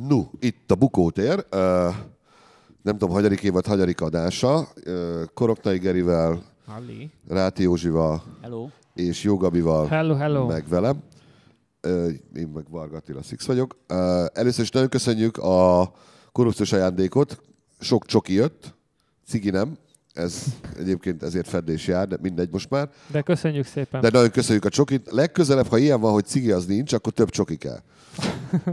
Nu, itt a Bukótér. Nem tudom, hagyadik évad, hagyadik adása. Koroknai Gerivel, Halli. Ráti Józsival Hello. és Jogabival, Hello, hello. meg velem. Én meg Varga Attila Six vagyok. Először is nagyon köszönjük a korrupciós ajándékot. Sok csoki jött, cigi nem. Ez egyébként ezért fedés jár, de mindegy most már. De köszönjük szépen. De nagyon köszönjük a csokit. Legközelebb, ha ilyen van, hogy cigi az nincs, akkor több csoki kell.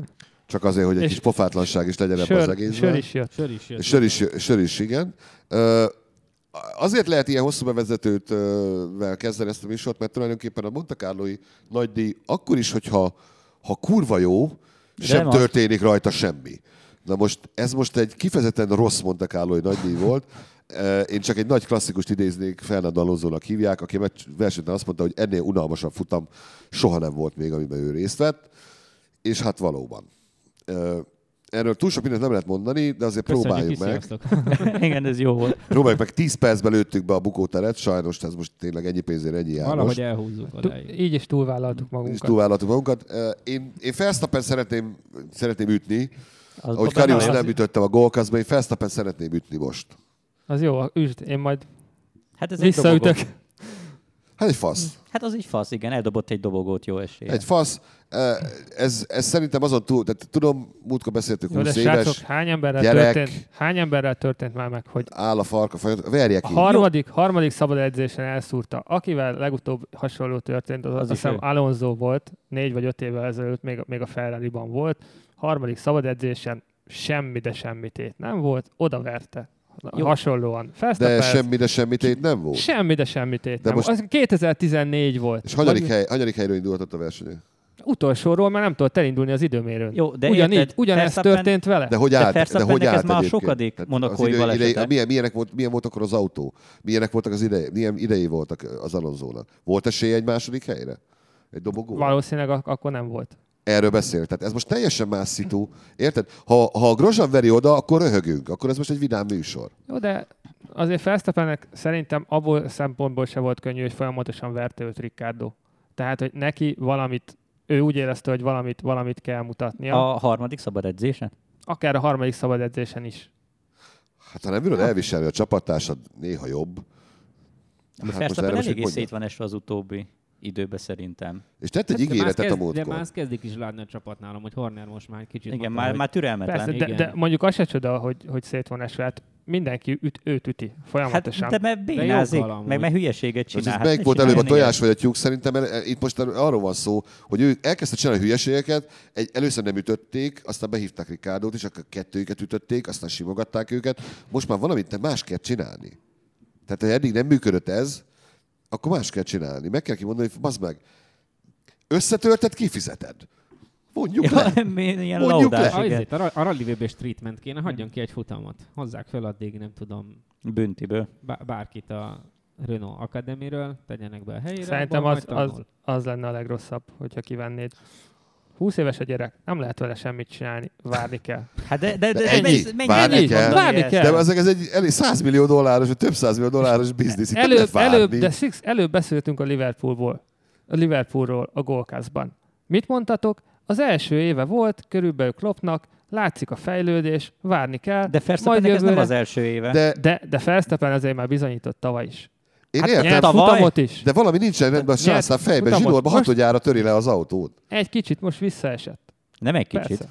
Csak azért, hogy egy És kis pofátlanság is legyen ebben az egészben. sör is jött. Sör is jött. Sör is, sör is, igen. Ö, Azért lehet ilyen hosszú bevezetőt ö, vel kezdeni ezt a műsort, mert tulajdonképpen a Monte Carloi nagydíj akkor is, hogyha ha kurva jó, sem az. történik rajta semmi. Na most ez most egy kifejezetten rossz Monte Carloi nagydíj volt. Én csak egy nagy klasszikust idéznék, Fernando Alonso-nak hívják, aki versenyben azt mondta, hogy ennél unalmasabb futam soha nem volt még, amiben ő részt vett. És hát valóban. Erről túl sok mindent nem lehet mondani, de azért Köszönjük próbáljuk is, meg. Igen, ez jó volt. Próbáljuk meg 10 percben lőttük be a bukóteret, sajnos ez most tényleg ennyi pénzért ennyi jár Valahogy most. elhúzzuk odáig. Így is túlvállaltuk magunkat. túlvállaltuk magunkat. Én, én Verstappen szeretném, szeretném ütni. Az Ahogy Karius az- nem ütöttem a gólkazba, én Verstappen szeretném ütni most. Az jó, üsd, én majd Hát ez egy visszaütök. Hát egy fasz. Hát az így fasz, igen, eldobott egy dobogót jó esélye. Egy fasz. Ez, ez szerintem azon túl, tehát tudom, múltkor beszéltük de 20 srácok, éves, hány emberrel, gyerek. történt, hány emberrel történt már meg, hogy áll a farka verje a ki. harmadik, harmadik szabad edzésen elszúrta. Akivel legutóbb hasonló történt, az, Az azt is hiszem. Alonso volt, négy vagy öt évvel ezelőtt, még, még a Ferrari-ban volt. Harmadik szabad edzésen semmi, de semmi tét nem volt, oda verte. Jó. Hasonlóan. De Verstappen- semmi, de semmi tét nem volt. Semmi, de semmi tét De nem. most- Az 2014 volt. És hanyadik, hely, hanyadik helyről indultott a verseny? Utolsóról már nem tudott elindulni az időmérőn. Jó, de Ugyanígy, érted, ugyanezt történt vele. De hogy De állt? De Verstappennek hogy ez állt már a sokadik monakói balesete. milyen, milyenek, volt, milyen volt akkor az autó? Milyenek voltak az idei, milyen idei voltak az Alonzónak? Volt esély egy második helyre? Egy dobogó? Valószínűleg ak- akkor nem volt. Erről beszél. Tehát ez most teljesen más szitu. Érted? Ha, ha a Grosjean veri oda, akkor röhögünk. Akkor ez most egy vidám műsor. Jó, de azért Verstappennek szerintem abból szempontból se volt könnyű, hogy folyamatosan verte őt Ricardo. Tehát, hogy neki valamit, ő úgy érezte, hogy valamit, valamit kell mutatnia. A harmadik szabad edzésen? Akár a harmadik szabad edzésen is. Hát ha nem bírod elviselni a csapattársad néha jobb. De Hát most Verstappen eléggé szét van esve az utóbbi időben szerintem. És tett egy Hát, de már ígéretet kezd- a De már múltkor. azt kezdik is látni a csapat nálam, hogy Horner most már kicsit Igen, mondta, már, hogy már türelmetlen. Persze, de, igen. de mondjuk az se csoda, hogy, hogy szét van esve. Hát mindenki üt, őt üti Hát, folyamatosan. de mert bénázik, amúgy. meg mert hülyeséget csinál. ez Hát melyik ne volt előbb a tojás vagy a tyúk szerintem? mert Itt most arról van szó, hogy ő elkezdte csinálni hülyeségeket, egy, először nem ütötték, aztán behívták Ricardót, és akkor kettőjüket ütötték, aztán simogatták őket. Most már valamit más kell csinálni. Tehát, ha eddig nem működött ez, akkor más kell csinálni. Meg kell kimondani, hogy bazd meg, összetörted, kifizeted. Mondjuk le. Ja, mi- ilyen Mondjuk laudás, A, igen. azért, a, a Rally VB-s treatment kéne, hagyjon ki egy futamot. Hozzák fel addig, nem tudom, Büntiből. bá- bárkit a Renault Akadémiről, tegyenek be a helyére. Szerintem az, az, az lenne a legrosszabb, hogyha kivennéd. 20 éves a gyerek, nem lehet vele semmit csinálni, várni kell. Hát de, de, de, De ennyi? mennyi- mennyi Várni ennyit kell? Várni kell. De ezek ez egy elég 100 millió dolláros, vagy több 100 millió dolláros biznisz. Előbb, előbb, de Six, előbb beszéltünk a Liverpoolból, a Liverpoolról a Golkázban. Mit mondtatok? Az első éve volt, körülbelül Kloppnak, látszik a fejlődés, várni kell, De Verstappennek ez nem az első éve. De de, de Verstappen azért már bizonyított tavaly is. Én Hát értem, tavaly? futamot is. de valami nincsen rendben a sászán fejben. Most- hatodjára töri le az autót. Egy kicsit most visszaesett. Nem egy kicsit. Persze.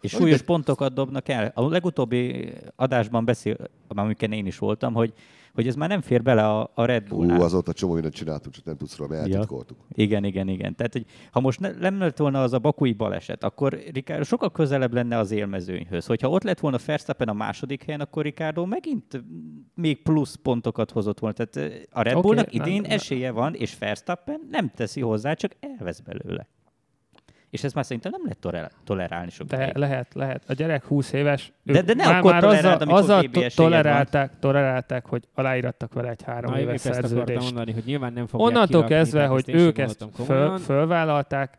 És súlyos pontokat dobnak el. A legutóbbi adásban beszél, amiken én is voltam, hogy, hogy ez már nem fér bele a, a Red Hú, Bullnál. azóta csomó mindent csináltunk, csak nem tudsz róla, mert Ja. Igen, igen, igen. Tehát, hogy ha most ne, nem lett volna az a bakui baleset, akkor Ricardo sokkal közelebb lenne az élmezőnyhöz. Hogyha ott lett volna Verstappen a második helyen, akkor Ricardo megint még plusz pontokat hozott volna. Tehát eh, a Red Oké, Bullnak idén nem- esélye van, és Verstappen nem teszi hozzá, csak elvesz belőle. És ezt már szerintem nem lehet tole- tolerálni De sokáig. lehet, lehet. A gyerek 20 éves. De- de ne már, akkor már azzal, azzal tolerálták, tolerálták, hogy aláírattak vele egy három Na, éves szerződést. mondani, hogy nyilván nem fogják Onnantól kezdve, hogy ők ezt föl, fölvállalták,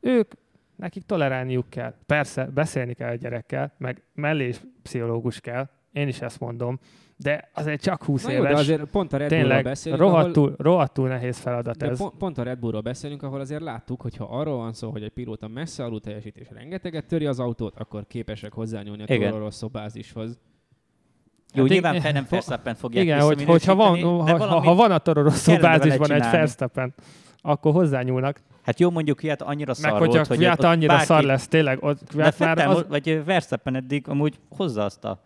ők, nekik tolerálniuk kell. Persze, beszélni kell a gyerekkel, meg mellé is pszichológus kell, én is ezt mondom, De azért csak 20 Na jó, éves. de azért pont a Red Tényleg beszélünk, ahol, rohadtul, rohadtul nehéz feladat de ez. pont, pont a Red Bullról beszélünk, ahol azért láttuk, hogy ha arról van szó, hogy egy pilóta messze alul teljesít és rengeteget töri az autót, akkor képesek hozzányúlni a rossz bázishoz. Jó, Hát nyilván fel nem Verstappen fogják Igen, hogy, hogyha van, ha, ha, ha van a Toro Rosso bázisban egy. Verstappen, akkor hozzányúlnak. Hát jó, mondjuk Fiat annyira Meg szar hogyha volt, hogy Fiat annyira bárki- szar lesz, tényleg, ott De Kvyat már Vettel, az, vagy Verstappen eddig amúgy hozza azt a,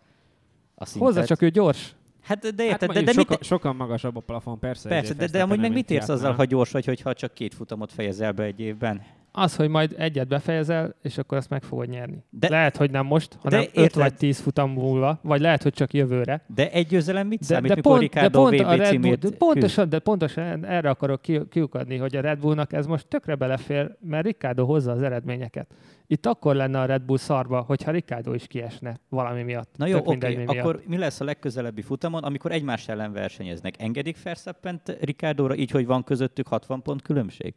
a szintet. hozzá, csak ő gyors. Hát de Hát érted, de, mondjuk de, soka, mit, sokan magasabb a plafon, persze. persze, de, de amúgy meg mit érsz azzal, ha gyors vagy, hogyha csak két futamot fejezel be egy évben? Az, hogy majd egyet befejezel, és akkor azt meg fogod nyerni. De- De, lehet, hogy nem most, hanem 5 érted? vagy 10 futam múlva, vagy lehet, hogy csak jövőre. De egy győzelem mit De, számít, de, mikor pont, de Ricardo pont a VB Red Bull, de pontosan, de pontosan erre akarok ki, kiukadni, hogy a Red Bullnak ez most tökre belefér, mert Ricardo hozza az eredményeket. Itt akkor lenne a Red Bull szarba, hogyha Ricardo is kiesne valami miatt. Na jó, oké, mi miatt. akkor mi lesz a legközelebbi futamon, amikor egymás ellen versenyeznek? Engedik Verstappent Ricardóra így, hogy van közöttük 60 pont különbség?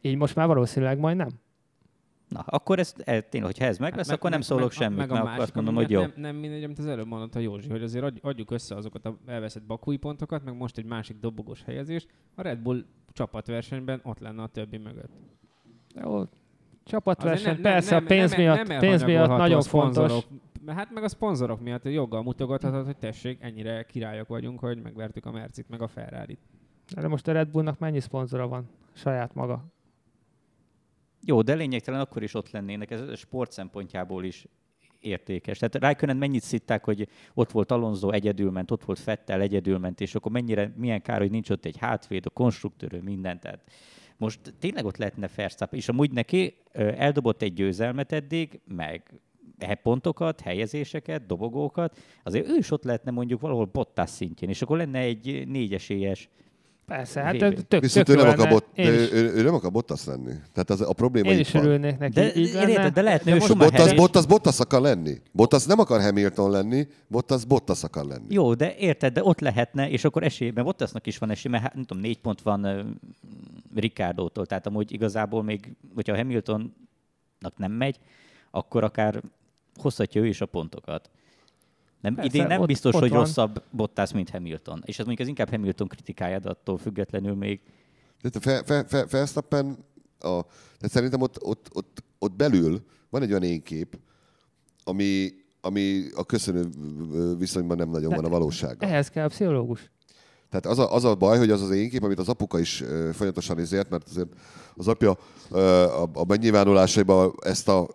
Így most már valószínűleg majd nem. Na, akkor ez, e, tényleg, hogyha ez meg Hát lesz, akkor nem szólok a- semmit, meg a mert akkor másik, azt mondom, hogy jó. Nem, nem mindegy, amit az előbb mondott a Józsi, hogy azért adj- adjuk össze azokat a elveszett bakúi pontokat, meg most egy másik dobogós helyezés. A Red Bull csapatversenyben ott lenne a többi mögött. Jó, csapatverseny, nem- persze nem- a pénz nem- miatt, nem pénz miatt nagyon fontos. Hát meg a szponzorok miatt joggal mutogathatod, hogy tessék, ennyire királyok vagyunk, hogy megvertük a Mercit, meg a Ferrari-t. De most a Red Bullnak mennyi szponzora van? Saját maga. Jó, de lényegtelen akkor is ott lennének, ez a sport szempontjából is értékes. Tehát Raikkonen mennyit szitták, hogy ott volt Alonso egyedül ment, ott volt Fettel egyedül ment, és akkor mennyire, milyen kár, hogy nincs ott egy hátvéd, a konstruktőrő, minden. Tehát most tényleg ott lehetne Verstappen, és amúgy neki eldobott egy győzelmet eddig, meg pontokat, helyezéseket, dobogókat, azért ő is ott lehetne mondjuk valahol Bottas szintjén, és akkor lenne egy négyesélyes. Persze, hát VB. ez tök, Viszont tök ő nem, akar bot, de ő, ő, ő, nem akar Bottas lenni. Tehát az, a probléma én is van. örülnék neki. De, így érted, de lehetne ő most Schumacher Bottas, is. Bottas, Bottas akar lenni. Bottas nem akar Hamilton lenni, Bottas, Bottas akar lenni. Jó, de érted, de ott lehetne, és akkor esélyben Bottasnak is van esély, mert hát, nem tudom, négy pont van uh, Ricardo-tól, tehát amúgy igazából még, hogyha Hamiltonnak nem megy, akkor akár hozhatja ő is a pontokat. Nem, Persze, idén nem ott- biztos, ott hogy van. rosszabb Bottas, mint Hamilton. És ez mondjuk az inkább Hamilton kritikája, de attól függetlenül még Tehát Fe- Fe- Fe- Verstappen, a, tehát szerintem ott, ott, ott, ott belül van egy olyan énkép, ami, ami a köszönő viszonyban nem nagyon De- van a valósággal. Ehhez kell a pszichológus. Tehát az a, az a baj, hogy az az én kép, amit az apuka is folyamatosan izért, mert azért az apja a, a megnyilvánulásaiban ezt a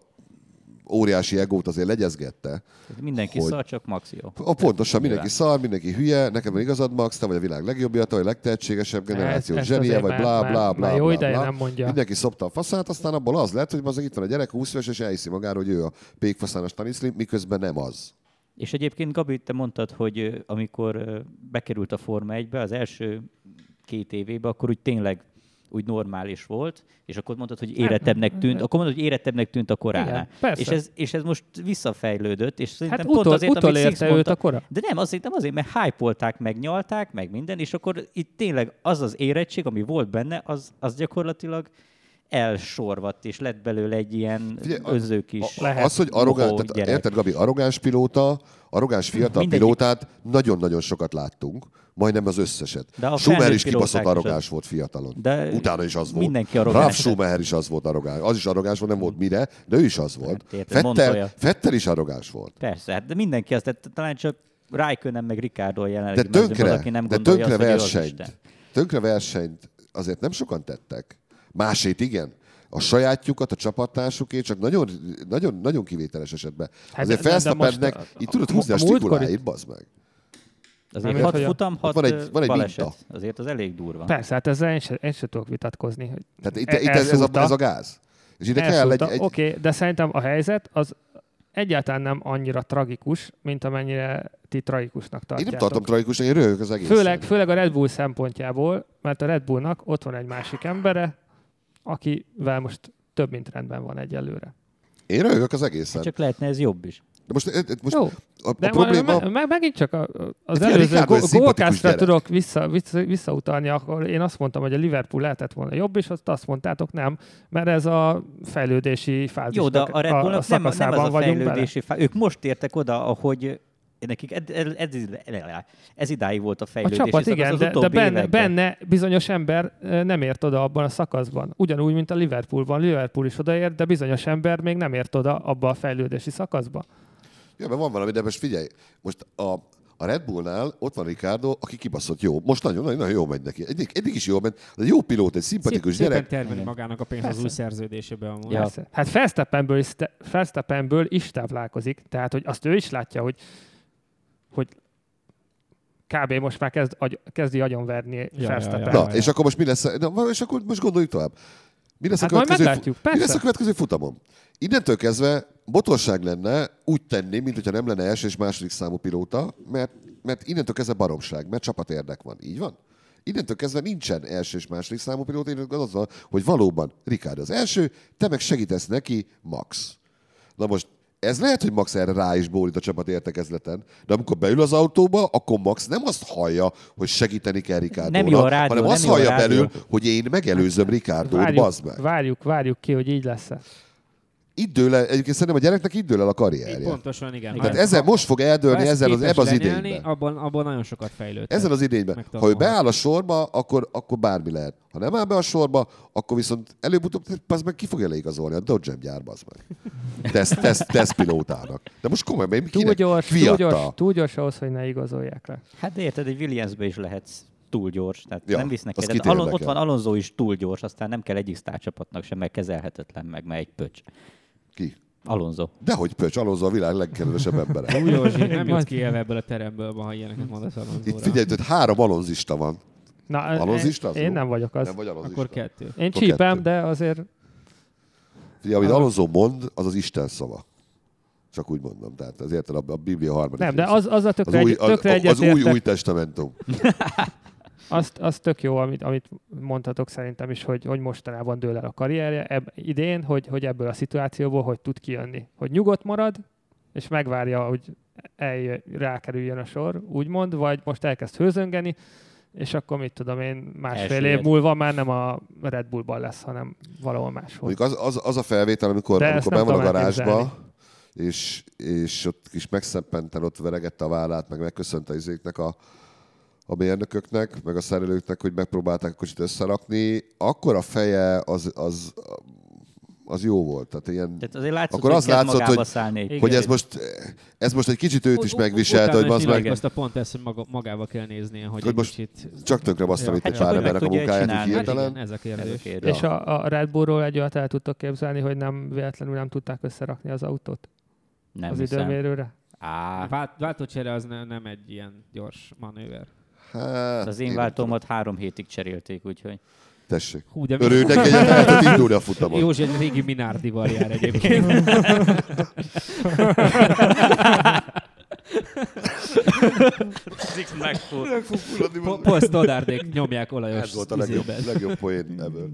óriási egót azért legyezgette. mindenki Hogy? szar, csak Max jó. A, pontosan mindenki Nyilván. szar, mindenki hülye, nekem van igazad, Max, te vagy a világ legjobbja, te vagy a legtehetségesebb generáció ezt zsenie, vagy blá, blá, blá, már jó ideje nem mondja. Mindenki szopta a faszát, aztán abból az lett, hogy az itt van a gyerek 20 éves, és elhiszi magára, hogy ő a pékfaszán a Stanislim, miközben nem az. És egyébként, Gabi, te mondtad, hogy amikor bekerült a Forma 1-be, az első két évébe, akkor úgy tényleg úgy normális volt, és akkor mondtad, hogy érettebbnek tűnt, akkor mondod, hogy érettebbnek tűnt a koránál. Igen, és, ez, és ez most visszafejlődött, és Hát szerintem utol, pont azért, utolérte őt mondta, a kora. de nem azért, nem azért, mert hype meg nyalták, meg minden, és akkor itt tényleg az az érettség, ami volt benne, az, az gyakorlatilag elsorvadt, és lett belőle egy ilyen Figyelj, önző kis... A, Lehet. az, hogy arrogáns, tehát, gyerek. érted Gabi, arrogáns pilóta, arrogáns fiatal Mindegyik. pilótát nagyon-nagyon sokat láttunk, majdnem az összeset. De a felnőtt is kibaszott is arrogáns volt fiatalon. De Utána is az volt. mindenki arrogáns. Ralf Schumacher is az volt arrogáns. Az is arrogáns volt, nem volt mire, de ő is az volt. Hát érted, Fettel, is arrogáns volt. Persze, hát de mindenki azt, tehát talán csak Raikkonen meg Ricardo a De tönkre, az, aki nem de tönkre azt, versenyt, tönkre versenyt azért nem sokan tettek. Másét igen. A sajátjukat, a csapattársukét csak nagyon, nagyon, nagyon kivételes esetben. Hát azért a- így tudod húzni a, a stikuláit, bazd meg. Azért hat hogy futam, hat van egy- van egy baleset. minta. Azért az elég durva. Persze, hát ezzel én se, én se tudok vitatkozni. Hogy Tehát itt, itt ez, ez, a, ez a gáz. És ide kell egy, egy Oké, de szerintem a helyzet az egyáltalán nem annyira tragikus, mint amennyire ti tragikusnak én tartjátok. nem tartom tragikusnak, én röhögök az egészen. Főleg, főleg a Red Bull szempontjából, mert a Red Bullnak ott van egy másik embere, akivel most több mint rendben van egyelőre. Én röhögök az egészen. Csak lehetne ez jobb is. De most, eh, eh, most Jó, a, a de probléma... me, me, megint csak a, az előző gyerek. tudok vissza, vissza, visszautalni, akkor én azt mondtam, hogy a Liverpool lehetett volna jobb, és azt, azt mondtátok nem, mert ez a fejlődési fázisnak Jó, de a Red a, a Bullnak nem, nem szakaszában az a fejlődési fá... Ők most értek oda, ahogy nekik ez, ez, ez, ez idáig volt a A fejlődés. csapat szakasz igen, az de, de benne, években. benne bizonyos ember nem ért oda abban a szakaszban. Ugyanúgy, mint a Liverpoolban. Liverpool is odaért, de bizonyos ember még nem ért oda abba a fejlődési szakaszba. Ja, mert van valami, de most figyelj, most a, a Red Bullnál ott van Ricardo, aki kibaszott jó. Most nagyon, nagyon, nagyon jó megy neki. Eddig, eddig is jó ment. Egy jó pilóta, egy szimpatikus Szép, gyerek. szépen termeli magának a pénzt az Persze. új szerződésébe amúgy. Ja. Hát Verstappenből is, Verstappenből is táplálkozik, tehát hogy azt ő is látja, hogy, hogy kb. most már kezd, agy, kezdi agyonverni ja, Verstappen. Na, ja. és akkor most mi lesz? Na, és akkor most gondoljuk tovább. Mi lesz, Hát a majd következő, meglátjuk, mi lesz a következő futamon? Innentől kezdve botorság lenne úgy tenni, mint hogyha nem lenne első és második számú pilóta, mert, mert innentől kezdve baromság, mert csapat érdek van. Így van? Innentől kezdve nincsen első és második számú pilóta, innentől az van, hogy valóban Ricard az első, te meg segítesz neki, Max. Na most ez lehet, hogy Max erre rá is bólít a csapat értekezleten, de amikor beül az autóba, akkor Max nem azt hallja, hogy segíteni kell Ricardo-nak, Nem jó a rádió, hanem nem azt hallja rádió. belül, hogy én megelőzöm Ricardo-t, Várjuk, bazd meg. várjuk, várjuk ki, hogy így lesz Itt dől el, egyébként szerintem a gyereknek itt dől el a Így karrierje. Pontosan, igen. Tehát Ha- ezzel most fog eldőlni ezzel az, ebben az idényben. Abban, abban nagyon sokat fejlődhet. Ezzel az idényben. Ha ő beáll a sorba, akkor, akkor bármi lehet. Ha nem áll be a sorba, akkor viszont előbb-utóbb az meg ki fogja leigazolni a Dodge gyár, az meg. Teszt, teszt, teszt pilótának. De most komolyan, mert Túl kinek? gyors, túl gyors, túl gyors ahhoz, hogy ne igazolják le. Hát de érted, egy Williamsbe is lehetsz túl gyors, tehát Ja, nem visznek el. Alon, ott van Alonso is túl gyors, aztán nem kell egyik sztárcsapatnak sem, meg kezelhetetlen, meg, meg egy pöcs. Ki? Alonso. Dehogy Pöcs, Alonso a világ legkedvesebb embere. Új Józsi, nem jutsz Majd- ki élve ebből a teremből, ma, ha ilyeneket mondasz Itt Alonzóra. figyelj, hogy három alonzista van. Na, Alonzista az én, én nem vagyok az. Nem vagy alonzista. Akkor kettő. Én Akkor csípem, kettő. de azért Figyelj, amit Alonso mond, az az Isten szava. Csak úgy mondom. Tehát az érted, a, a Biblia harmadik nem, de része. az, az a az tökre, új, egy, az, tökre az új, egyetértek. új testamentum. Azt, az tök jó, amit, amit mondhatok szerintem is, hogy, hogy mostanában dől el a karrierje eb, idén, hogy, hogy ebből a szituációból hogy tud kijönni. Hogy nyugodt marad, és megvárja, hogy eljö, rákerüljön a sor, úgymond, vagy most elkezd hőzöngeni, és akkor mit tudom én, másfél Első év múlva már nem a Red Bullban lesz, hanem valahol máshol. Mondjuk az, az, az a felvétel, amikor, De amikor ben van a garázsba, és, és ott is megszeppenten ott veregette a vállát, meg megköszönte izéknek a, a mérnököknek, meg a szerelőknek, hogy megpróbálták a kocsit összerakni, akkor a feje az, az, az jó volt. Tehát ilyen, Tehát azért látszott, Akkor az látszott, hogy- szállni egy Igen. hogy ez most, ez most egy kicsit őt is megviselte, hogy az meg Azt a pont ezt, hogy maga, magába kell néznie, hogy, Hogy most kicsit... csak tönkre basztam Ja. itt Hát egy csak pár embernek a munkáját, így. Hát hirtelen. ez a Ez a kérdés. kérdés. És a, a Red Bullról egy olyat el tudtok képzelni, hogy nem véletlenül nem tudták összerakni az autót Nem az hiszem. időmérőre? Á, Vált, váltócsere az ne, nem egy ilyen gyors manőver. Hát, az én nem váltómat három hétig cserélték, úgyhogy. Tessék. Hú, de mi- Örülnek egyet, el tud indulni a futamon. Józsi egy régi Minardival jár egyébként. Zix megfut. Meg fog fulladni, Po- Paul Stoddardék nyomják olajos Ez volt a legjobb, legjobb poén ebből.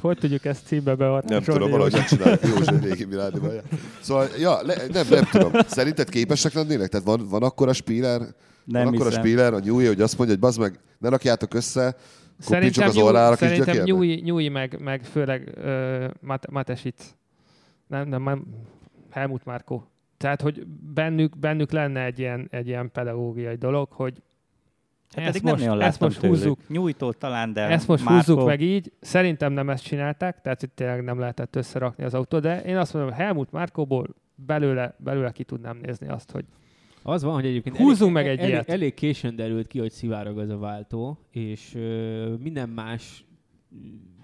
Hogy tudjuk ezt címbe beadni? Nem tudom, valahogy megcsináljuk Józsi egy régi baját. Szóval, ja, le, nem, nem tudom. Szerinted képesek lennének? Tehát van, van akkor a spíler, Nem akkor a spíler, a Newey, hogy azt mondja, hogy bazd meg, ne rakjátok össze, Szerintem, az Nyúj, orrára kis szerintem? Nyúj, Nyúj meg, meg főleg uh, Mat- Matesit. Nem, nem, nem, Helmut Márkó. Tehát, hogy bennük, bennük lenne egy ilyen, egy ilyen pedagógiai dolog, hogy Hát ezt nem most, nagyon ezt most tőlük. húzzuk, Nyújtó talán, de ezt most Márko- húzzuk meg így. Szerintem nem ezt csinálták, tehát itt tényleg nem lehetett összerakni az autót, de én azt mondom, Helmut Márkóból belőle, belőle ki tudnám nézni azt, hogy Az van, hogy egyébként Húzzunk elég, meg egy elég, ilyet. elég későn derült ki, hogy szivárog az a váltó, és ö, minden más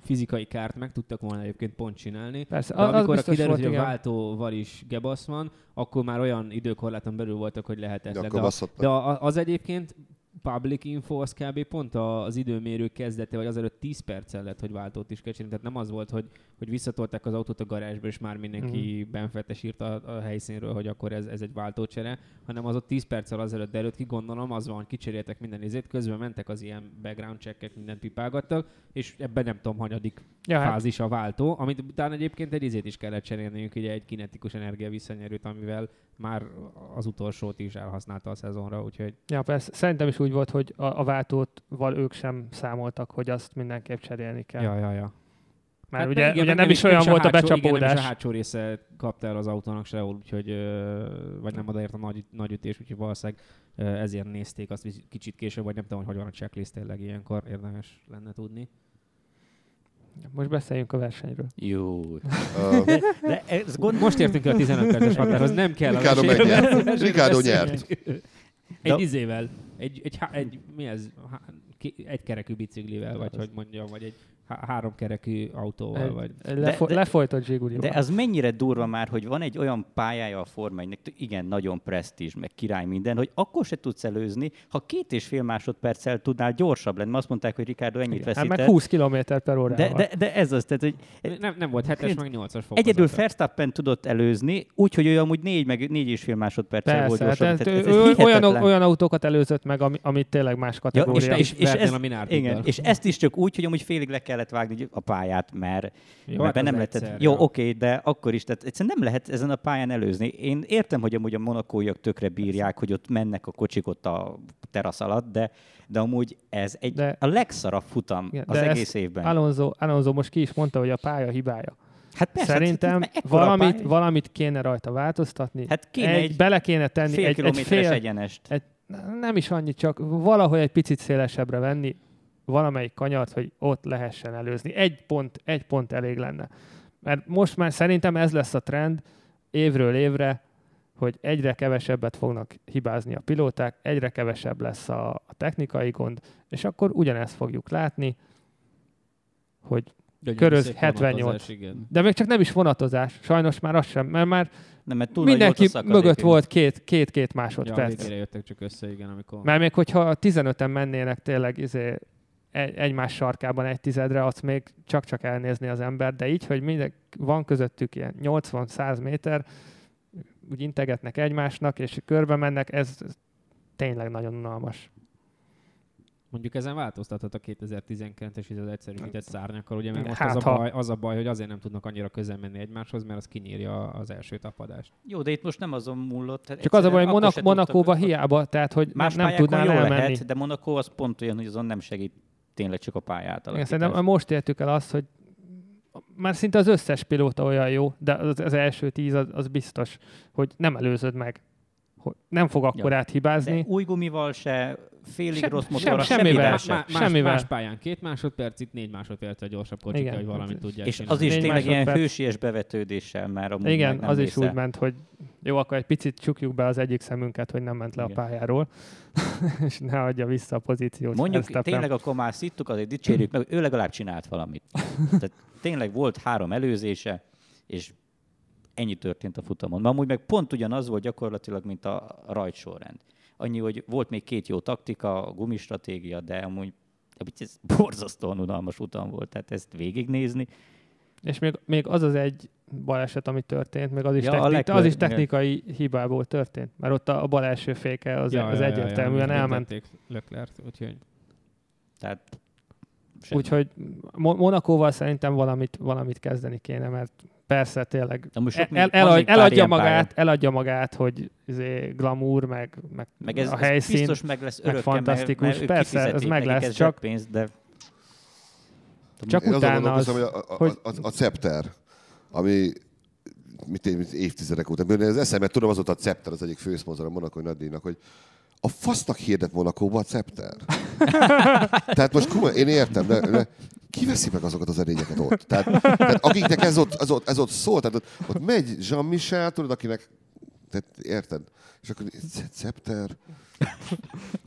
fizikai kárt meg tudtak volna egyébként pont csinálni. persze, De az, amikor a kiderült, hogy a váltóval is gebasz van, akkor már olyan időkorláton belül voltak, hogy de lehetetlen. akkor De, a, de az egyébként public info az kb. pont az időmérő kezdete, vagy azelőtt 10 perccel lett, hogy váltót is kell csinálni. Tehát nem az volt, hogy, hogy visszatolták az autót a garázsba, és már mindenki mm. benfetes írt a, a, helyszínről, hogy akkor ez, ez egy váltócsere, hanem az ott 10 perccel azelőtt derült ki, gondolom az van, kicseréltek minden izét, közben mentek az ilyen background checkek, mindent pipálgattak, és ebben nem tudom, hanyadik Ja, hát, fázis a váltó, amit utána egyébként egy izét is kellett cserélniük, ugye egy kinetikus energia visszanyerőt, amivel már az utolsót is elhasználta a szezonra, úgyhogy ja, persze. Szerintem is úgy volt, hogy a, a váltótval ők sem számoltak, hogy azt mindenképp cserélni kell. ja, ja, ja. Már Hát ugye, igen, ugye meg nem, is olyan volt a hátsó- Igen, nem becsapódás. is a hátsó része kapta el az autónak sehol, úgyhogy, vagy nem odaért a nagy, nagy ütés, úgyhogy valószínűleg ezért nézték azt kicsit később, vagy nem tudom, hogy hogy van a checklist tényleg ilyenkor, érdemes lenne tudni. Most beszéljünk a versenyről. Jó. Ö, De ez gond... Most értünk el a 15 perces határhoz, nem kell Ricardo megnyert. Ricardo nyert. Egy izével, egy, egy, egy, mi ez, egy kerekű biciklivel, vagy hogy mondjam, vagy egy há- három kerekű autóval, Egy- vagy... egy Lefo- de- lefolytott zsigulival. De az mennyire durva már, hogy van egy olyan pályája a Forma 1 igen, nagyon presztízs, meg király minden, hogy akkor se tudsz előzni, ha két és fél másodperccel tudnál gyorsabb lenni. Azt mondták, hogy Ricardo ennyit Igen. Hát veszített. meg 20 km per órával. de, de, de, ez az, tehát, hogy Nem, nem volt 7-es, meg 8-as fokozata. egyedül Verstappen tudott előzni, úgyhogy ő amúgy négy, meg négy és fél másodperccel volt Persze, gyorsabb. tehát Tehát ez, ő ez olyan, olyan autókat előzött meg, ami, amit tényleg más Ja, kategória. és, és, és, vertél ez, a Minardiddal. igen, és ezt is csak úgy, hogy amúgy félig le kellett vágni a pályát, mert, Jó, mert hát nem lehetett. egyszer, Jó, oké, de akkor is, tehát egyszerűen nem lehet ezen a pályán előzni. Én értem, hogy amúgy a monakóiak tökre bírják, hogy ott mennek a kocsik ott a terasz alatt, de, de amúgy ez egy, De- a legszarabb futam Igen, az egész évben. Alonso, Alonso most ki is mondta, hogy a pálya hibája. hát persze, Szerintem hát, valamit, pálya- valamit kéne rajta változtatni. Hát kéne egy, egy bele kéne tenni fél egy, egy fél, egyenest. egy, nem is annyit, csak valahogy egy picit szélesebbre venni valamelyik kanyart, hogy ott lehessen előzni. Egy pont, egy pont elég lenne. Mert most már szerintem ez lesz a trend évről évre, hogy egyre kevesebbet fognak hibázni a pilóták, egyre kevesebb lesz a, a technikai gond, és akkor ugyanezt fogjuk látni, hogy Gyönyörű köröz szép 78. vonatozás, Igen. de még csak nem is vonatozás, sajnos már az sem, mert már Nem, mert túl mindenki mögött volt két, két-két Ja, másodperc. végére jöttek csak össze, igen, amikor... Mert még hogyha 15-en mennének tényleg izé, egymás sarkában egy tizedre, azt még csak-csak elnézni az ember, de így, hogy minden, van közöttük ilyen 80-100 méter, úgy integetnek egymásnak, és körbe mennek, ez tényleg nagyon unalmas. Mondjuk ezen változtathat a 2019-es ez az egyszerűsített szárnyakkal, ugye, mert most Hát, az, a baj, az a baj, hogy azért nem tudnak annyira közel menni egymáshoz, mert az kinyírja az első tapadást. Jó, de itt most nem azon múlott. Csak az a baj, hogy Monak- Monakóba hiába, tehát hogy Más nem tudnál jó elmenni. lehet, de Monaco az pont olyan, hogy azon nem segít tényleg csak a pályát Igen, szerintem most értük el azt, hogy már szinte az összes pilóta olyan jó, de az, az első tíz az, az biztos, hogy nem előzöd meg. Hogy nem fog akkor Ja. áthibázni. De új gumival se, félig Sem- rossz sem- motorra, semmivel semmivel Má- se. má- más, Semmivel. más pályán két másodperc, itt négy másodperc a gyorsabb kocsik, Igen. hogy valamit tudják És csinálni. az is tényleg ilyen hősies bevetődéssel már amúgy Igen, meg nem az is mész el. úgy ment, hogy jó, akkor egy picit csukjuk be az egyik szemünket, hogy nem ment le Igen. a pályáról, és ne adja vissza a pozíciót. Mondjuk Verstappen. tényleg akkor már szittuk, azért dicsérjük meg, ő legalább csinált valamit. Tehát tényleg volt három előzése, és ennyi történt a futamon. Ma amúgy meg pont ugyanaz volt gyakorlatilag, mint a rajtsorrend. Annyi, hogy volt még két jó taktika, a gumistratégia, de amúgy ez borzasztóan unalmas utam volt, tehát ezt végignézni. És még, még az az egy baleset, ami történt, meg az is, Ja, technik, Leclerc, az is technikai hibából történt, mert ott a, a bal első féke az, az egyértelműen elment. Löklert, úgyhogy Tehát semmi. Úgyhogy Mo- Monakóval szerintem valamit, valamit kezdeni kéne, mert persze tényleg Na most el, el, pár eladja, magát, eladja magát, hogy izé, glamour, meg, meg, Meg ez, a ez helyszín. biztos meg lesz meg örökké, fantasztikus. mert, mert Persze, ez meg lesz, ez csak- pénz, de Csak Én utána az, hogy a, a, hogy- a, a, a Scepter, ami mit én, mit évtizedek óta. Bőle, az eszemet tudom, az volt a Scepter, az egyik főszponzor a Monakói nagydíjnak, hogy a fasznak hirdet Monakóba a Scepter. tehát most komolyan, én értem, de, de ki veszi meg azokat az erényeket ott? Tehát, tehát akiknek ez ott, ez ott, ez ott szól, tehát ott, ott megy Jean-Michel, tudod, akinek, tehát érted? És akkor Scepter,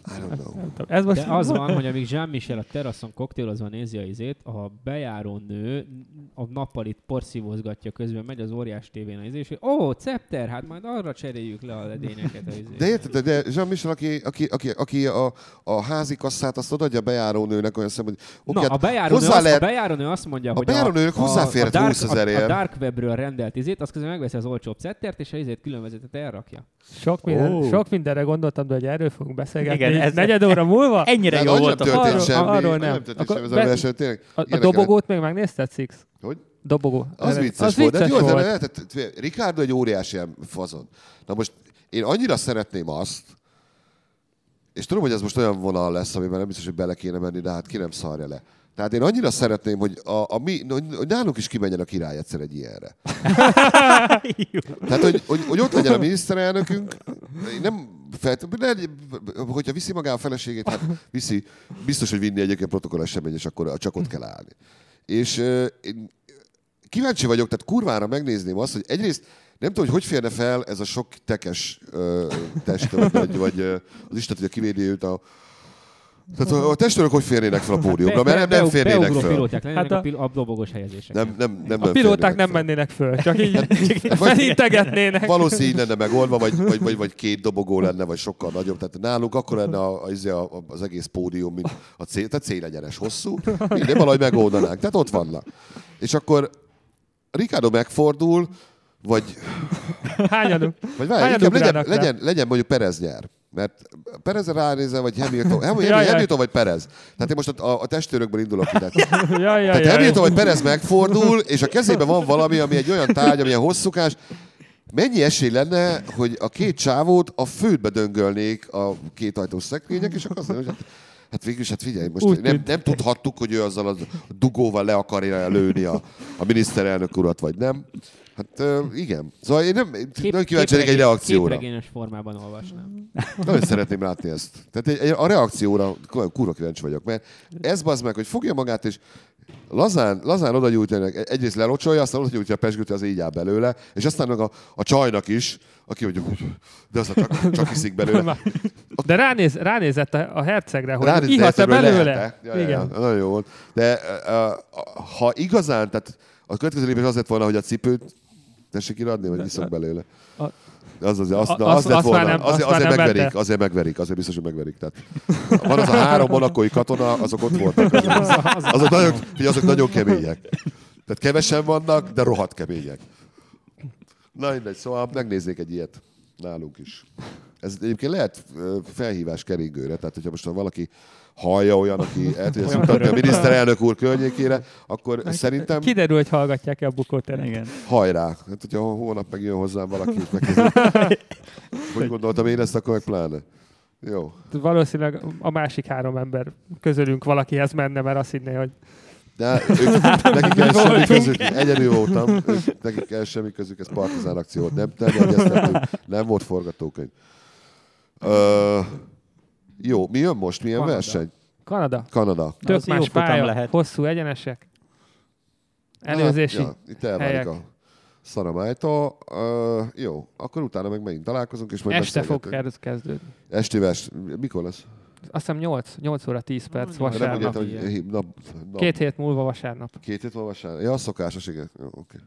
I don't know. ez most De az van, hogy amíg Jean-Michel a teraszon koktélozva nézi a izét, a bejáró nő a nappalit porszívózgatja közben, megy az óriás tévén a izé, és ó, Cepter, hát majd arra cseréljük le a ledényeket a izé. De érted, de Jean-Michel, aki, aki, aki, aki a, a házi kasszát azt odaadja a bejárónőnek olyan szem, hogy Na, oké, a bejárónő, hozzá azt, lehet, a bejárónő azt mondja, a hogy bejárónőnek a, hozzáférhet a, dark, 20 a, ezerért. a Dark Webről rendelt izét, azt közben megveszi az olcsóbb szettert, és a izét különvezetet elrakja. sok, minden, Ó. sok mindenre gondoltam, de hogy erről fogunk beszélgetni. Igen, ez- negyed óra múlva. ennyire jó volt nem a arról- semmi, arról nem. nem történt Akkor semmi, ez a be- tényleg. A, a dobogót még megnézted, Six? Hogy? Dobogó. Az vicces az volt, de vicces jó, de volt. lehetett, Ricardo egy óriási fazon. Na most én annyira szeretném azt, és tudom, hogy ez most olyan vonal lesz, amiben nem biztos, hogy bele kéne menni, de hát ki nem szarja le. Tehát én annyira szeretném, hogy, a, a mi, hogy nálunk is kimenjen a király egyszer egy ilyenre. Tehát, hogy, hogy, hogy ott legyen a miniszterelnökünk, én nem feltétlenül, hogyha viszi magá a feleségét, hát viszi, biztos, hogy vinni egyébként protokoll esemény, és akkor csak ott kell állni. És én kíváncsi vagyok, tehát kurvára megnézném azt, hogy egyrészt nem tudom, hogy hogy férne fel ez a sok tekes uh, test, vagy, vagy az Isten tudja kivédi őt a, tehát a, a testőrök hogy férnének fel a pódiumra, mert nem, nem férnének fel. pilóták Hát a, a- a dobogos helyezések. Nem, nem, nem, A pilóták nem fel. mennének föl, csak így vagy- felintegetnének. Valószínűleg így lenne megoldva, vagy, vagy, vagy, vagy két dobogó lenne, vagy sokkal nagyobb. Tehát nálunk akkor lenne a, az, a, az egész pódium, mint a cél, tehát célegyenes hosszú. Minden valahogy megoldanánk. Tehát ott vannak. És akkor Ricardo megfordul, vagy, Hányaduk? vagy várj, Hányan inkább legyen, legyen, legyen, mondjuk Perez nyer. Mert Perez ránézve, vagy Hamilton, Hamilton, jaj. Hamilton vagy Perez. Tehát én most a, a testőrökből indulok ki. Tehát jaj. Hamilton vagy Perez megfordul, és a kezében van valami, ami egy olyan tárgy, ami a hosszúkás. Mennyi esély lenne, hogy a két csávót a fődbe döngölnék a két ajtós szekrények, és akkor azt mondja, hogy hát, hát végül is, hát figyelj, most Úgy nem, nem tudhattuk, hogy ő azzal a dugóval le akarja lőni a, a miniszterelnök urat, vagy nem. Hát ö, igen. Szóval én nem, Kép, nagyon kíváncsi lennék egy reakcióra. Képregényes formában olvasnám. Nagyon szeretném látni ezt. Tehát egy, egy, a reakcióra kurva kíváncsi vagyok, mert ez bazd meg, hogy fogja magát, és lazán, lazán oda nyújtja, egyrészt lelocsolja, aztán oda nyújtja a pesgőt, az így áll belőle, és aztán meg a, a csajnak is, aki hogy de aztán csak, csak iszik belőle. De ránéz, ránézett a, hercegre, hogy Ránéz, ihat-e belőle. lehet-e? Ja, ja, Igen. ja, nagyon jó volt. De uh, ha igazán, tehát a következő lépés az lett volna, hogy a cipőt tessék iradni, vagy iszok belőle. A- Az, az, az, na, az, lett azt volna. nem- azért, azért nem megverik, vette. azért megverik, azért biztos, hogy megverik. Tehát van az a három monakói katona, azok ott voltak. Azok, azok, nagyon, figyelj, azok nagyon kemények. Tehát kevesen vannak, de rohadt kemények. Na mindegy, szóval megnéznék egy ilyet nálunk is. Ez egyébként lehet felhívás keringőre, tehát hogyha most valaki hallja olyan, aki el tudja ezt mutatni a miniszterelnök úr környékére, akkor szerintem Kiderül, hogy hallgatják-e a bukóteret. Igen. hajrá. Hát, hogyha hónap megjön hozzám valaki, és megkérdezi, hogy gondoltam én ezt, akkor meg pláne. Jó. Valószínűleg a másik három ember közülünk valakihez menne, mert azt hinné, hogy De ők, nekik el semmi közük, egyedül voltam, ők, nekik el semmi közük, ez partizán akció volt, nem terjesztettük, nem volt forgatókönyv. Ö, jó, mi jön most? Milyen Kanada. verseny? Kanada. Kanada. Tök Az más pálya, lehet. hosszú egyenesek. Előzési. Hát, ja, itt elválik helyek. a szaramájtól. Uh, jó, akkor utána meg megint találkozunk, és majd Este fog kezdődni. Esti vers, mikor lesz? Azt hiszem 8, 8 óra 10 perc Nem, Nem vasárnap. értem, hogy nap, nap, Két hét múlva vasárnap. Két hét van vasárnap? Ja, szokásos, igen. Jó, oké.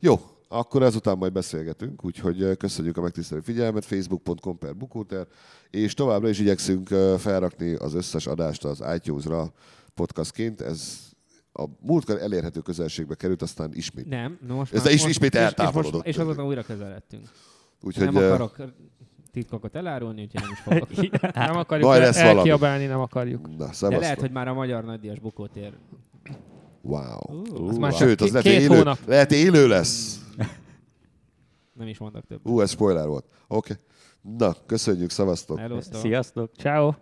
Jó, akkor ezután majd beszélgetünk, úgyhogy köszönjük a megtisztelő figyelmet, facebook.com per bukóter, és továbbra is igyekszünk felrakni az összes adást az iTunes-ra podcastként, ez a múltkor elérhető közelségbe került, aztán ismét. Nem, no most Ez már- is most- ismét és- és eltávolodott most- És tőlük. azóta újra közeledtünk. Úgyhogy nem akarok titkokat elárulni, úgyhogy nem is fogok. Nem akarjuk Majd el- valami. elkiabálni, nem akarjuk. na, De lehet, hogy már a magyar nagydíjas bukótér. Wow. Ú, az már Sőt, az lehet, élő, hónap. lehet élő lesz. Nem is mondok több. Ú, ez spoiler volt. Oké. Na, köszönjük. Elosztok. Sziasztok! Ciao.